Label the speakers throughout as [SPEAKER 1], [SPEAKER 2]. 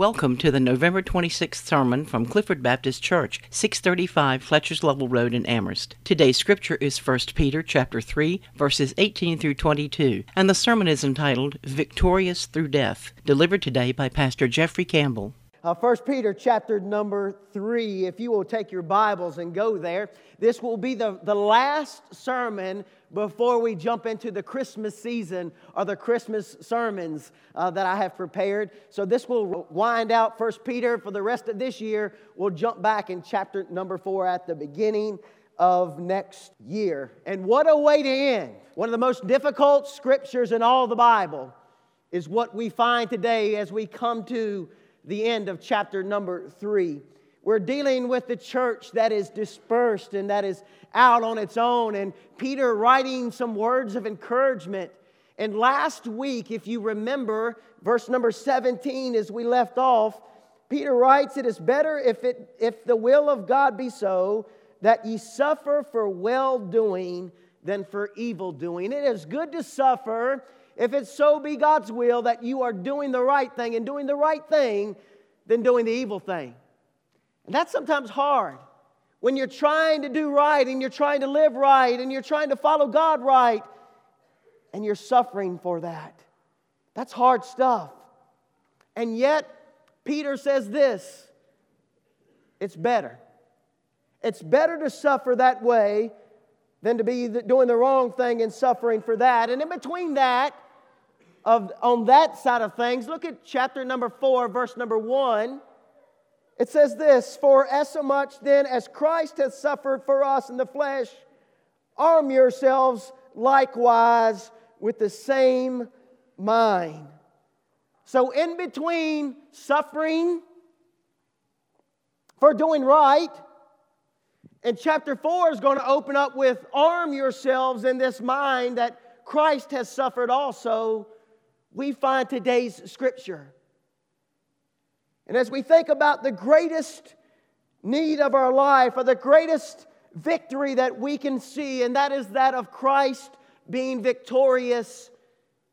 [SPEAKER 1] Welcome to the November 26th sermon from Clifford Baptist Church, 635 Fletcher's Level Road in Amherst. Today's scripture is 1 Peter chapter 3, verses 18 through 22, and the sermon is entitled Victorious Through Death, delivered today by Pastor Jeffrey Campbell.
[SPEAKER 2] Uh, 1 Peter chapter number 3, if you will take your Bibles and go there, this will be the, the last sermon before we jump into the Christmas season or the Christmas sermons uh, that I have prepared. So this will wind out First Peter for the rest of this year. We'll jump back in chapter number 4 at the beginning of next year. And what a way to end. One of the most difficult scriptures in all the Bible is what we find today as we come to the end of chapter number 3. We're dealing with the church that is dispersed and that is out on its own, and Peter writing some words of encouragement. And last week, if you remember, verse number 17, as we left off, Peter writes, It is better if, it, if the will of God be so that ye suffer for well doing than for evil doing. It is good to suffer if it so be God's will that you are doing the right thing and doing the right thing than doing the evil thing. And that's sometimes hard when you're trying to do right and you're trying to live right and you're trying to follow God right and you're suffering for that. That's hard stuff. And yet, Peter says this it's better. It's better to suffer that way than to be doing the wrong thing and suffering for that. And in between that, of, on that side of things, look at chapter number four, verse number one. It says this For as so much then as Christ has suffered for us in the flesh, arm yourselves likewise with the same mind. So, in between suffering for doing right, and chapter 4 is going to open up with arm yourselves in this mind that Christ has suffered also. We find today's scripture. And as we think about the greatest need of our life, or the greatest victory that we can see, and that is that of Christ being victorious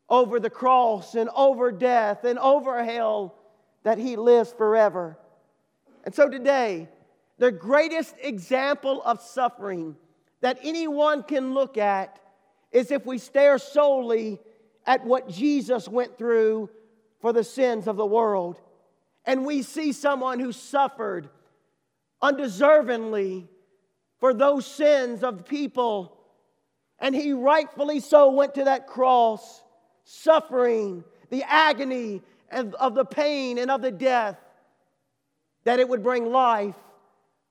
[SPEAKER 2] over the cross and over death and over hell, that he lives forever. And so today, the greatest example of suffering that anyone can look at is if we stare solely at what Jesus went through for the sins of the world. And we see someone who suffered undeservingly for those sins of people, and he rightfully so went to that cross, suffering the agony of the pain and of the death, that it would bring life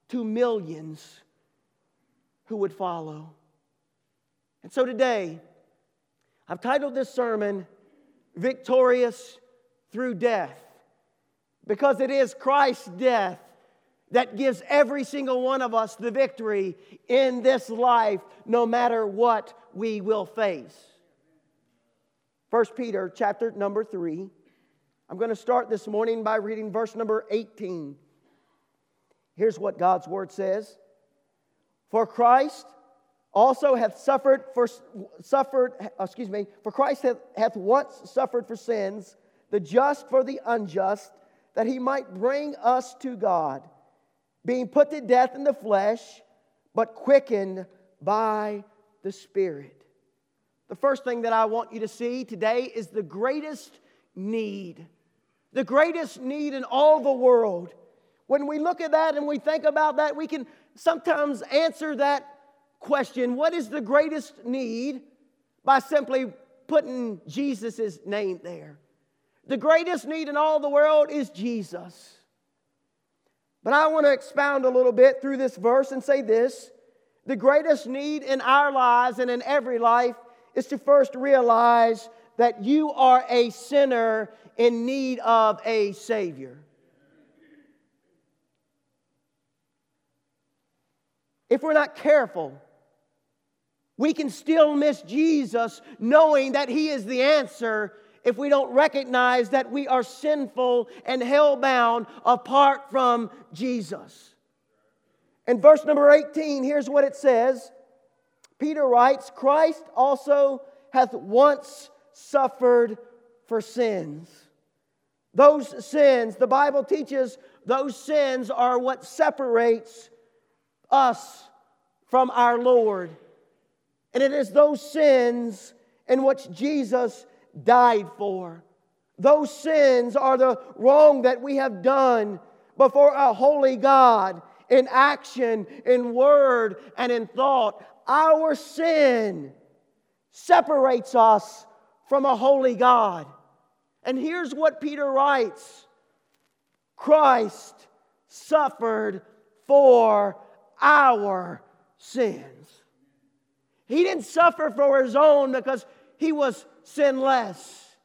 [SPEAKER 2] to millions who would follow. And so today, I've titled this sermon, Victorious Through Death because it is Christ's death that gives every single one of us the victory in this life, no matter what we will face. 1 Peter chapter number 3. I'm going to start this morning by reading verse number 18. Here's what God's word says. For Christ also hath suffered for suffered excuse me for Christ hath, hath once suffered for sins the just for the unjust that he might bring us to God, being put to death in the flesh, but quickened by the Spirit. The first thing that I want you to see today is the greatest need, the greatest need in all the world. When we look at that and we think about that, we can sometimes answer that question what is the greatest need by simply putting Jesus' name there. The greatest need in all the world is Jesus. But I want to expound a little bit through this verse and say this the greatest need in our lives and in every life is to first realize that you are a sinner in need of a Savior. If we're not careful, we can still miss Jesus knowing that He is the answer if we don't recognize that we are sinful and hell bound apart from Jesus. In verse number 18, here's what it says Peter writes, Christ also hath once suffered for sins, Those sins, the Bible teaches those sins are what separates us from our Lord. And it is those sins in which Jesus died for. Those sins are the wrong that we have done before a holy God in action, in word, and in thought. Our sin separates us from a holy God. And here's what Peter writes Christ suffered for our sins. He didn't suffer for his own because he was sinless,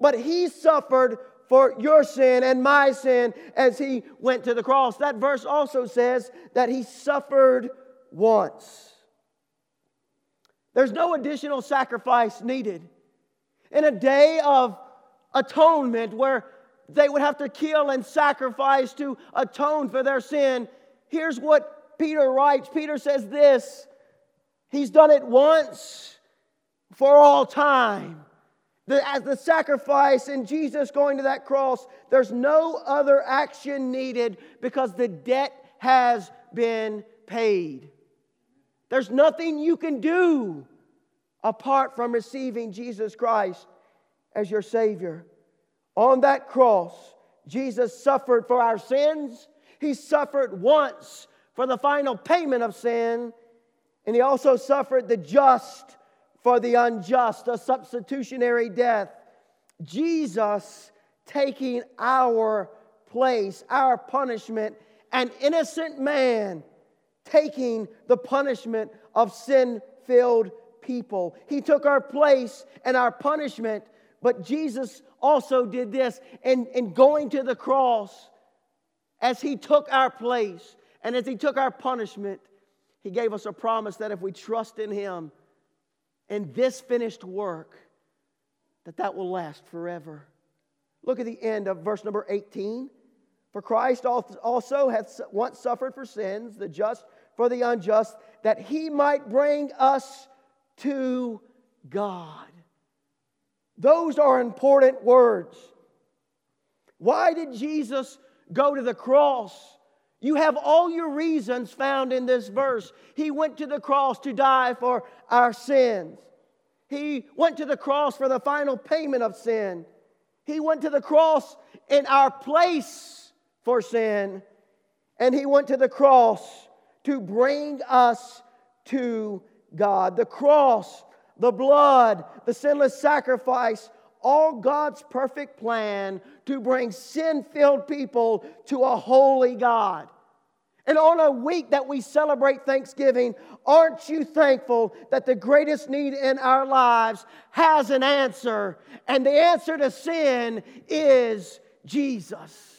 [SPEAKER 2] but he suffered for your sin and my sin as he went to the cross. That verse also says that he suffered once. There's no additional sacrifice needed. In a day of atonement where they would have to kill and sacrifice to atone for their sin, here's what Peter writes. Peter says this He's done it once for all time. The, as the sacrifice in Jesus going to that cross, there's no other action needed because the debt has been paid. There's nothing you can do apart from receiving Jesus Christ as your Savior. On that cross, Jesus suffered for our sins. He suffered once for the final payment of sin, and He also suffered the just for the unjust, a substitutionary death. Jesus taking our place, our punishment, an innocent man taking the punishment of sin filled people. He took our place and our punishment, but Jesus also did this in, in going to the cross as he took our place and as he took our punishment. He gave us a promise that if we trust in him, and this finished work, that that will last forever. Look at the end of verse number 18. For Christ also hath once suffered for sins, the just for the unjust, that he might bring us to God. Those are important words. Why did Jesus go to the cross? You have all your reasons found in this verse. He went to the cross to die for our sins. He went to the cross for the final payment of sin. He went to the cross in our place for sin. And He went to the cross to bring us to God. The cross, the blood, the sinless sacrifice all God's perfect plan to bring sin filled people to a holy God. And on a week that we celebrate Thanksgiving, aren't you thankful that the greatest need in our lives has an answer? And the answer to sin is Jesus.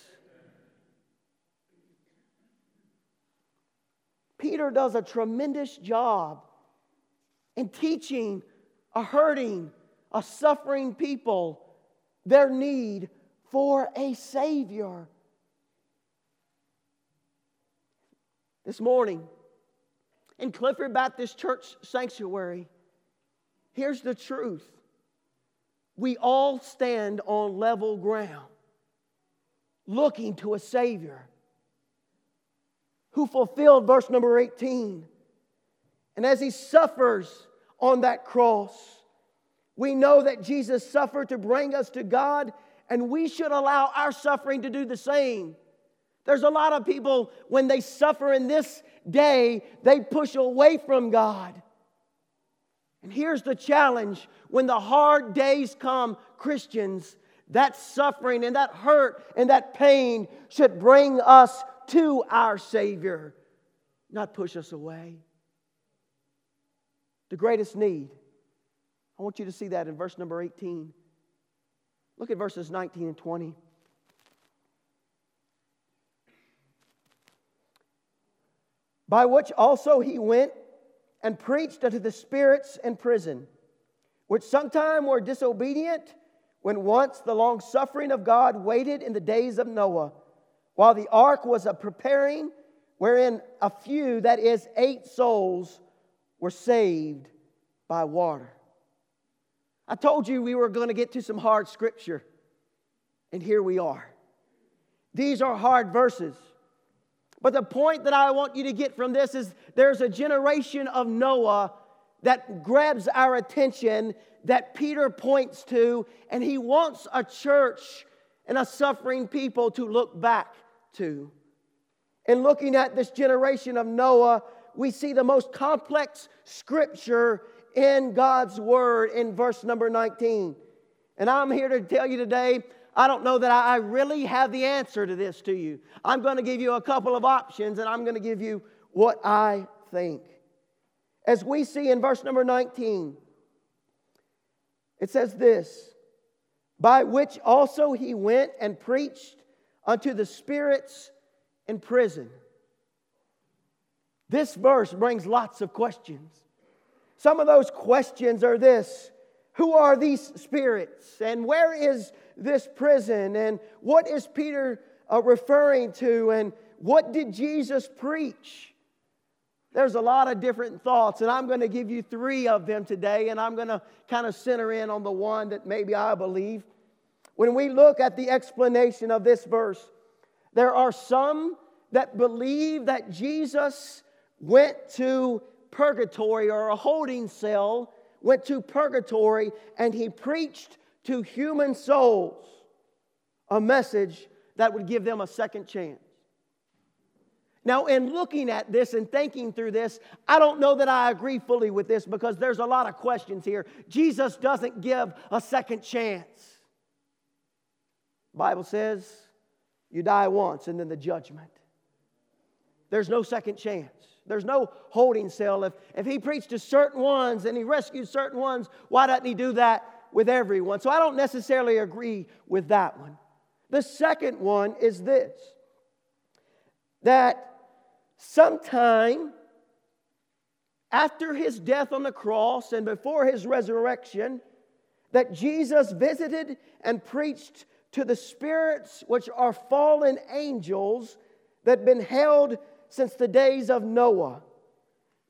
[SPEAKER 2] Peter does a tremendous job in teaching a hurting, a suffering people their need for a Savior. This morning, in Clifford Baptist Church Sanctuary, here's the truth. We all stand on level ground, looking to a Savior who fulfilled verse number 18. And as he suffers on that cross, we know that Jesus suffered to bring us to God, and we should allow our suffering to do the same. There's a lot of people, when they suffer in this day, they push away from God. And here's the challenge when the hard days come, Christians, that suffering and that hurt and that pain should bring us to our Savior, not push us away. The greatest need. I want you to see that in verse number 18. Look at verses 19 and 20. By which also he went and preached unto the spirits in prison, which sometime were disobedient, when once the long suffering of God waited in the days of Noah, while the ark was a preparing, wherein a few, that is, eight souls, were saved by water. I told you we were going to get to some hard scripture. And here we are. These are hard verses. But the point that I want you to get from this is there's a generation of Noah that grabs our attention that Peter points to, and he wants a church and a suffering people to look back to. In looking at this generation of Noah, we see the most complex scripture in God's word in verse number 19. And I'm here to tell you today, I don't know that I really have the answer to this to you. I'm going to give you a couple of options and I'm going to give you what I think. As we see in verse number 19, it says this by which also he went and preached unto the spirits in prison. This verse brings lots of questions. Some of those questions are this Who are these spirits? And where is this prison? And what is Peter uh, referring to? And what did Jesus preach? There's a lot of different thoughts, and I'm going to give you three of them today, and I'm going to kind of center in on the one that maybe I believe. When we look at the explanation of this verse, there are some that believe that Jesus went to purgatory or a holding cell, went to purgatory, and he preached to human souls a message that would give them a second chance. Now, in looking at this and thinking through this, I don't know that I agree fully with this because there's a lot of questions here. Jesus doesn't give a second chance. Bible says you die once and then the judgment. There's no second chance. There's no holding cell. If, if he preached to certain ones and he rescued certain ones, why doesn't he do that with everyone? So I don't necessarily agree with that one. The second one is this that sometime after his death on the cross and before his resurrection, that Jesus visited and preached to the spirits which are fallen angels that been held since the days of Noah.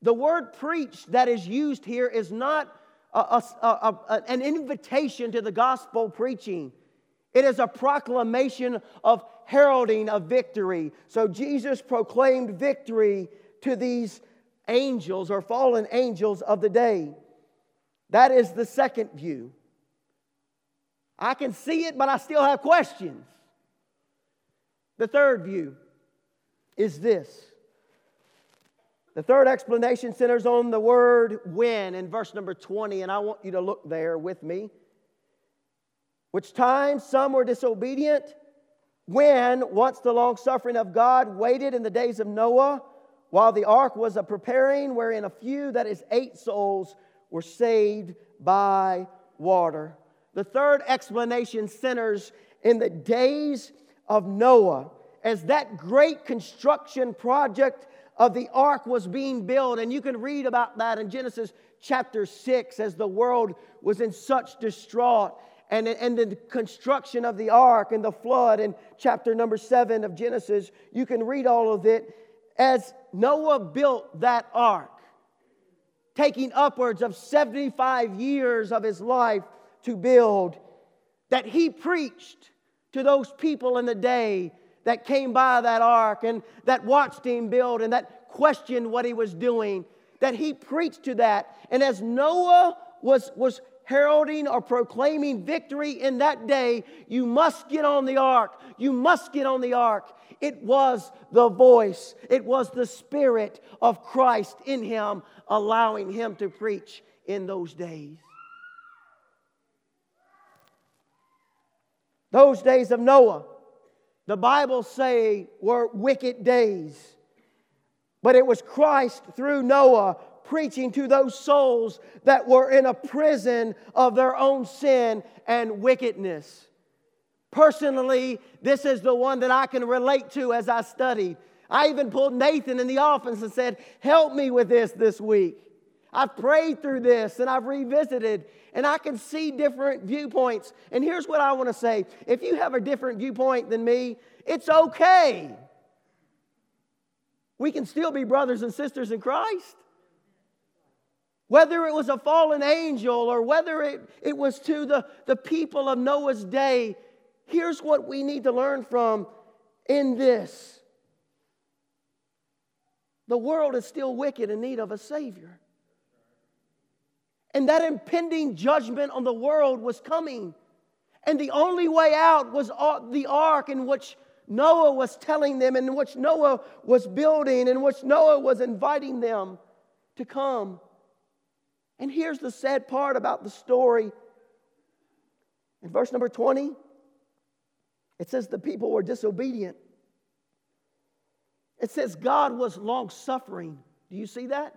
[SPEAKER 2] The word preached that is used here is not a, a, a, an invitation to the gospel preaching. It is a proclamation of heralding of victory. So Jesus proclaimed victory to these angels or fallen angels of the day. That is the second view. I can see it, but I still have questions. The third view is this. The third explanation centers on the word when in verse number 20, and I want you to look there with me which time some were disobedient, when once the long suffering of God waited in the days of Noah, while the ark was a preparing, wherein a few, that is, eight souls, were saved by water. The third explanation centers in the days of Noah as that great construction project of the ark was being built. And you can read about that in Genesis chapter 6 as the world was in such distraught and, and the construction of the ark and the flood in chapter number seven of Genesis. You can read all of it as Noah built that ark, taking upwards of 75 years of his life to build, that he preached to those people in the day that came by that ark and that watched him build and that questioned what he was doing, that he preached to that. And as Noah was, was heralding or proclaiming victory in that day, you must get on the ark. You must get on the ark. It was the voice, it was the Spirit of Christ in him, allowing him to preach in those days. Those days of Noah, the Bible say were wicked days. But it was Christ through Noah preaching to those souls that were in a prison of their own sin and wickedness. Personally, this is the one that I can relate to as I studied. I even pulled Nathan in the office and said, Help me with this this week. I've prayed through this and I've revisited, and I can see different viewpoints. And here's what I want to say if you have a different viewpoint than me, it's okay. We can still be brothers and sisters in Christ. Whether it was a fallen angel or whether it, it was to the, the people of Noah's day, here's what we need to learn from in this the world is still wicked in need of a Savior. And that impending judgment on the world was coming. And the only way out was the ark in which Noah was telling them, in which Noah was building, in which Noah was inviting them to come. And here's the sad part about the story. In verse number 20, it says the people were disobedient. It says God was long suffering. Do you see that?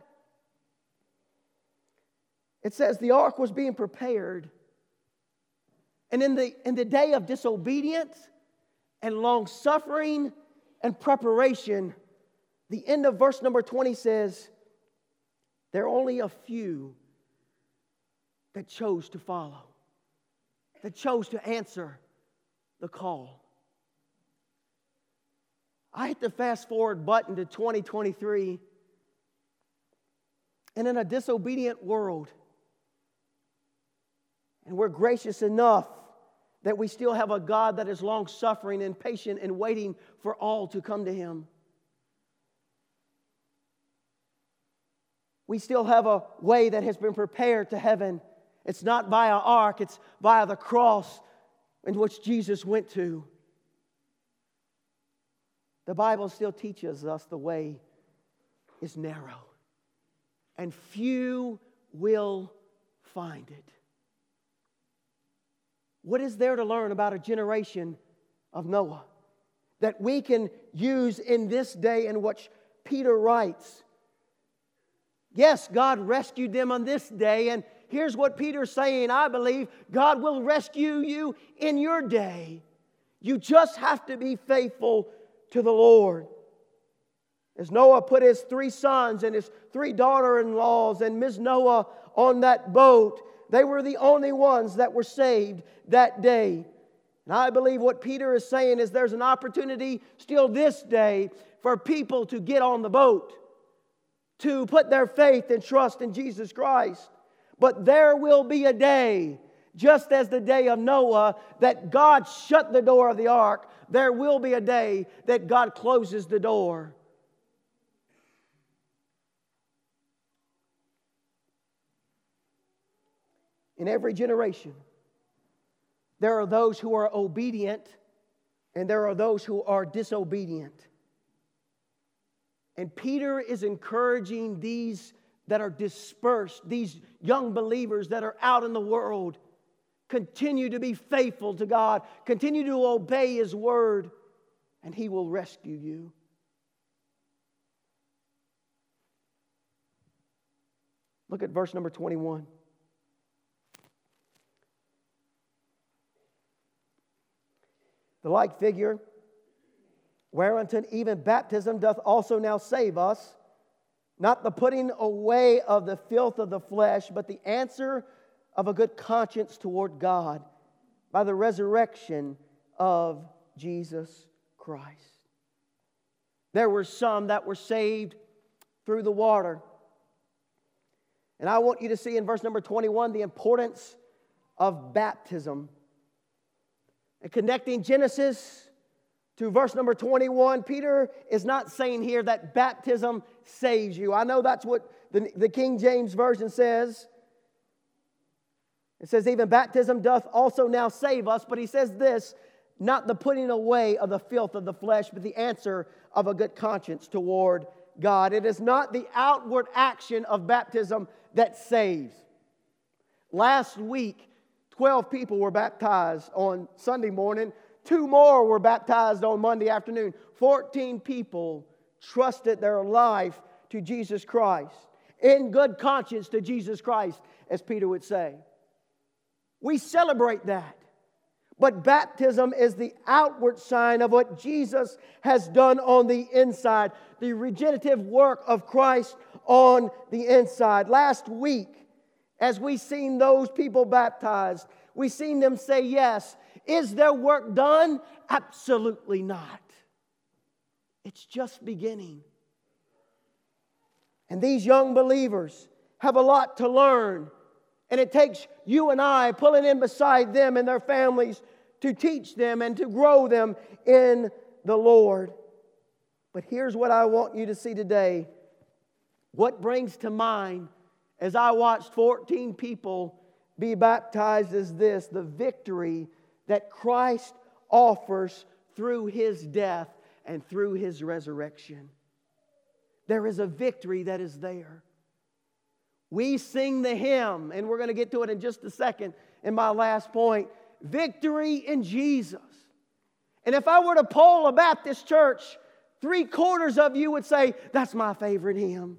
[SPEAKER 2] It says the ark was being prepared. And in the, in the day of disobedience and long suffering and preparation, the end of verse number 20 says, There are only a few that chose to follow, that chose to answer the call. I hit the fast forward button to 2023. And in a disobedient world, and we're gracious enough that we still have a God that is long suffering and patient and waiting for all to come to Him. We still have a way that has been prepared to heaven. It's not via ark, it's via the cross in which Jesus went to. The Bible still teaches us the way is narrow, and few will find it. What is there to learn about a generation of Noah that we can use in this day in which Peter writes? Yes, God rescued them on this day, and here's what Peter's saying I believe God will rescue you in your day. You just have to be faithful to the Lord. As Noah put his three sons and his three daughter in laws and Ms. Noah on that boat, they were the only ones that were saved that day. And I believe what Peter is saying is there's an opportunity still this day for people to get on the boat, to put their faith and trust in Jesus Christ. But there will be a day, just as the day of Noah, that God shut the door of the ark there will be a day that God closes the door. In every generation, there are those who are obedient and there are those who are disobedient. And Peter is encouraging these that are dispersed, these young believers that are out in the world Continue to be faithful to God. Continue to obey His word, and He will rescue you. Look at verse number 21. Like figure, whereunto even baptism doth also now save us, not the putting away of the filth of the flesh, but the answer of a good conscience toward God by the resurrection of Jesus Christ. There were some that were saved through the water. And I want you to see in verse number 21 the importance of baptism. And connecting Genesis to verse number 21, Peter is not saying here that baptism saves you. I know that's what the, the King James Version says. It says, even baptism doth also now save us, but he says this not the putting away of the filth of the flesh, but the answer of a good conscience toward God. It is not the outward action of baptism that saves. Last week, 12 people were baptized on Sunday morning, two more were baptized on Monday afternoon. 14 people trusted their life to Jesus Christ, in good conscience to Jesus Christ, as Peter would say. We celebrate that. But baptism is the outward sign of what Jesus has done on the inside, the regenerative work of Christ on the inside. Last week, as we've seen those people baptized, we've seen them say yes. Is their work done? Absolutely not. It's just beginning. And these young believers have a lot to learn and it takes you and I pulling in beside them and their families to teach them and to grow them in the Lord. But here's what I want you to see today. What brings to mind as I watched 14 people be baptized is this the victory that Christ offers through his death and through his resurrection. There is a victory that is there. We sing the hymn, and we're going to get to it in just a second in my last point victory in Jesus. And if I were to poll a Baptist church, three quarters of you would say, That's my favorite hymn.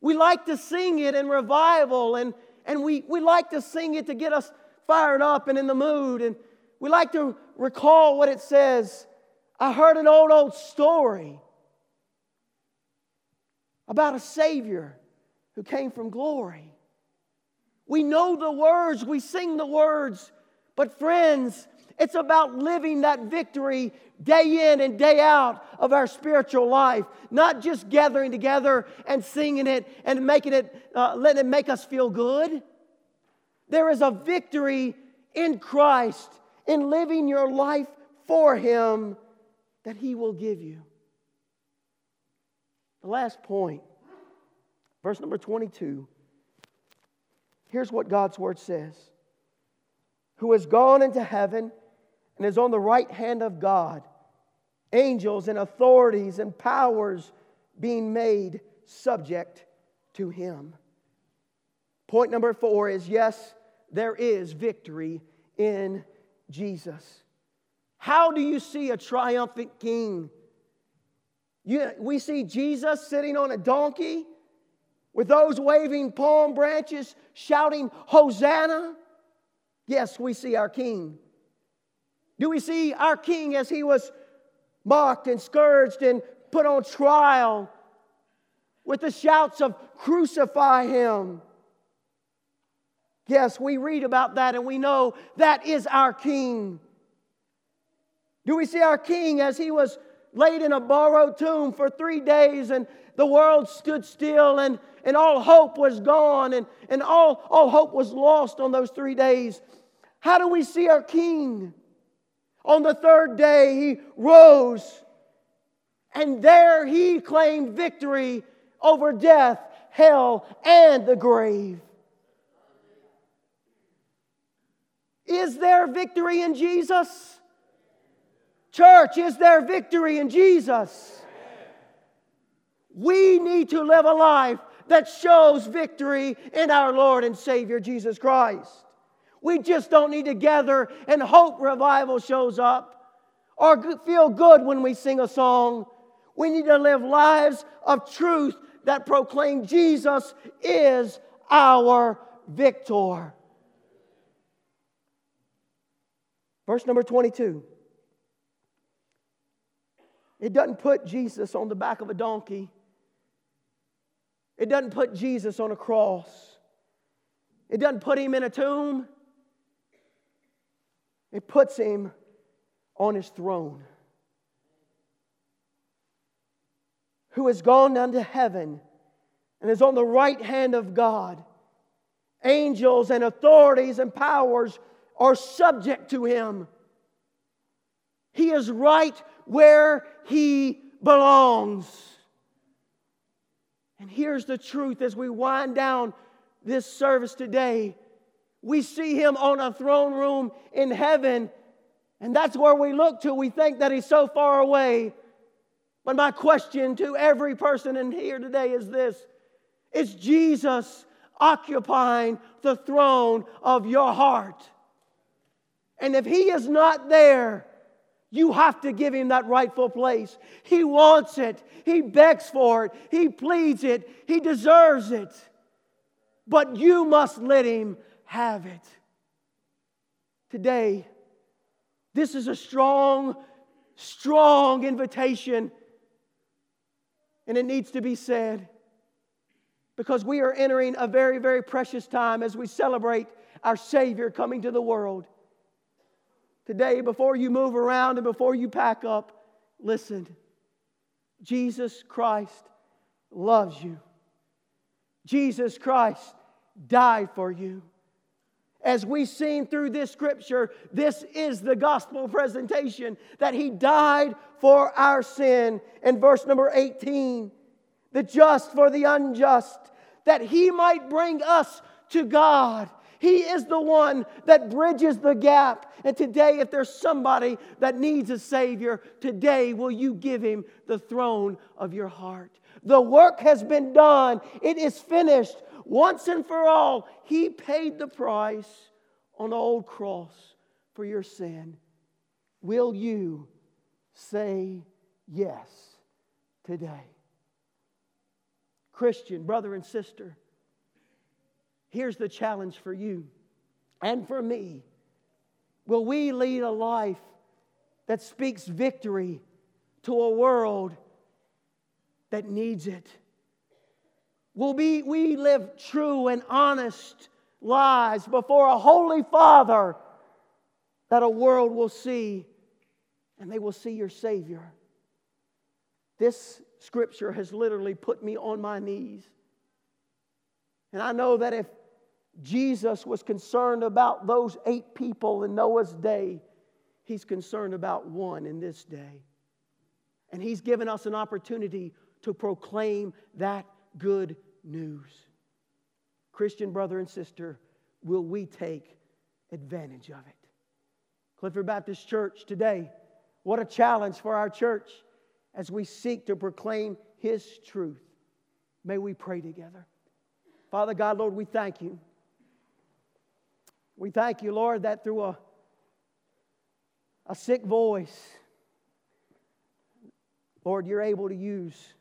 [SPEAKER 2] We like to sing it in revival, and, and we, we like to sing it to get us fired up and in the mood. And we like to recall what it says. I heard an old, old story about a Savior who came from glory. We know the words, we sing the words, but friends, it's about living that victory day in and day out of our spiritual life, not just gathering together and singing it and making it, uh, letting it make us feel good. There is a victory in Christ in living your life for Him that He will give you. The last point, verse number 22. Here's what God's Word says Who has gone into heaven and is on the right hand of God, angels and authorities and powers being made subject to him. Point number four is yes, there is victory in Jesus. How do you see a triumphant king? You, we see Jesus sitting on a donkey with those waving palm branches, shouting, Hosanna. Yes, we see our king. Do we see our king as he was mocked and scourged and put on trial with the shouts of crucify him? Yes, we read about that and we know that is our king. Do we see our king as he was laid in a borrowed tomb for three days and the world stood still and, and all hope was gone and, and all, all hope was lost on those three days? How do we see our king? On the third day, he rose, and there he claimed victory over death, hell, and the grave. Is there victory in Jesus? Church, is there victory in Jesus? We need to live a life that shows victory in our Lord and Savior Jesus Christ. We just don't need to gather and hope revival shows up or feel good when we sing a song. We need to live lives of truth that proclaim Jesus is our victor. Verse number 22. It doesn't put Jesus on the back of a donkey. It doesn't put Jesus on a cross. It doesn't put him in a tomb. It puts him on his throne. Who has gone unto heaven and is on the right hand of God. Angels and authorities and powers are subject to him. He is right where he belongs. And here's the truth as we wind down this service today we see him on a throne room in heaven, and that's where we look to. We think that he's so far away. But my question to every person in here today is this Is Jesus occupying the throne of your heart? And if he is not there, you have to give him that rightful place. He wants it. He begs for it. He pleads it. He deserves it. But you must let him have it. Today, this is a strong, strong invitation, and it needs to be said because we are entering a very, very precious time as we celebrate our Savior coming to the world. Today, before you move around and before you pack up, listen Jesus Christ loves you. Jesus Christ died for you. As we've seen through this scripture, this is the gospel presentation that he died for our sin. In verse number 18, the just for the unjust, that he might bring us to God. He is the one that bridges the gap. And today, if there's somebody that needs a Savior, today will you give him the throne of your heart? The work has been done, it is finished. Once and for all, He paid the price on the old cross for your sin. Will you say yes today? Christian, brother and sister, here's the challenge for you and for me. Will we lead a life that speaks victory to a world that needs it? Will we, we live true and honest lives before a holy Father that a world will see and they will see your Savior? This scripture has literally put me on my knees. And I know that if Jesus was concerned about those eight people in Noah's day, he's concerned about one in this day. And he's given us an opportunity to proclaim that good news. Christian brother and sister, will we take advantage of it? Clifford Baptist Church today, what a challenge for our church as we seek to proclaim His truth. May we pray together. Father God, Lord, we thank you. We thank you, Lord, that through a, a sick voice, Lord, you're able to use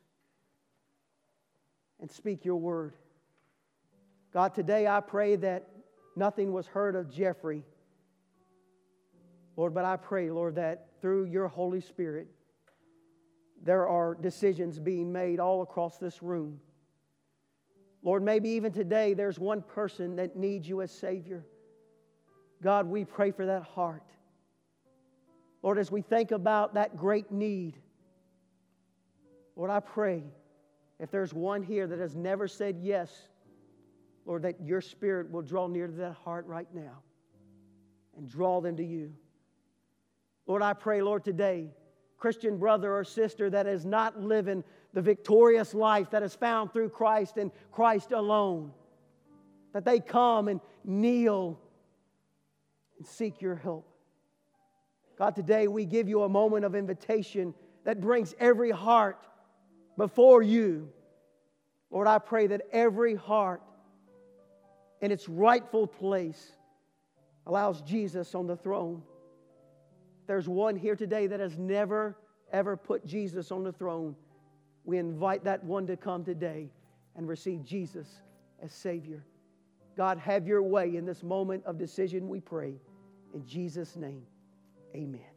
[SPEAKER 2] and speak your word. God, today I pray that nothing was heard of Jeffrey. Lord, but I pray, Lord, that through your Holy Spirit, there are decisions being made all across this room. Lord, maybe even today there's one person that needs you as Savior. God, we pray for that heart. Lord, as we think about that great need, Lord, I pray if there's one here that has never said yes, Lord, that your spirit will draw near to that heart right now and draw them to you. Lord, I pray, Lord, today, Christian brother or sister that is not living the victorious life that is found through Christ and Christ alone, that they come and kneel and seek your help. God, today we give you a moment of invitation that brings every heart before you. Lord, I pray that every heart in its rightful place allows Jesus on the throne. There's one here today that has never, ever put Jesus on the throne. We invite that one to come today and receive Jesus as Savior. God, have your way in this moment of decision, we pray. In Jesus' name, amen.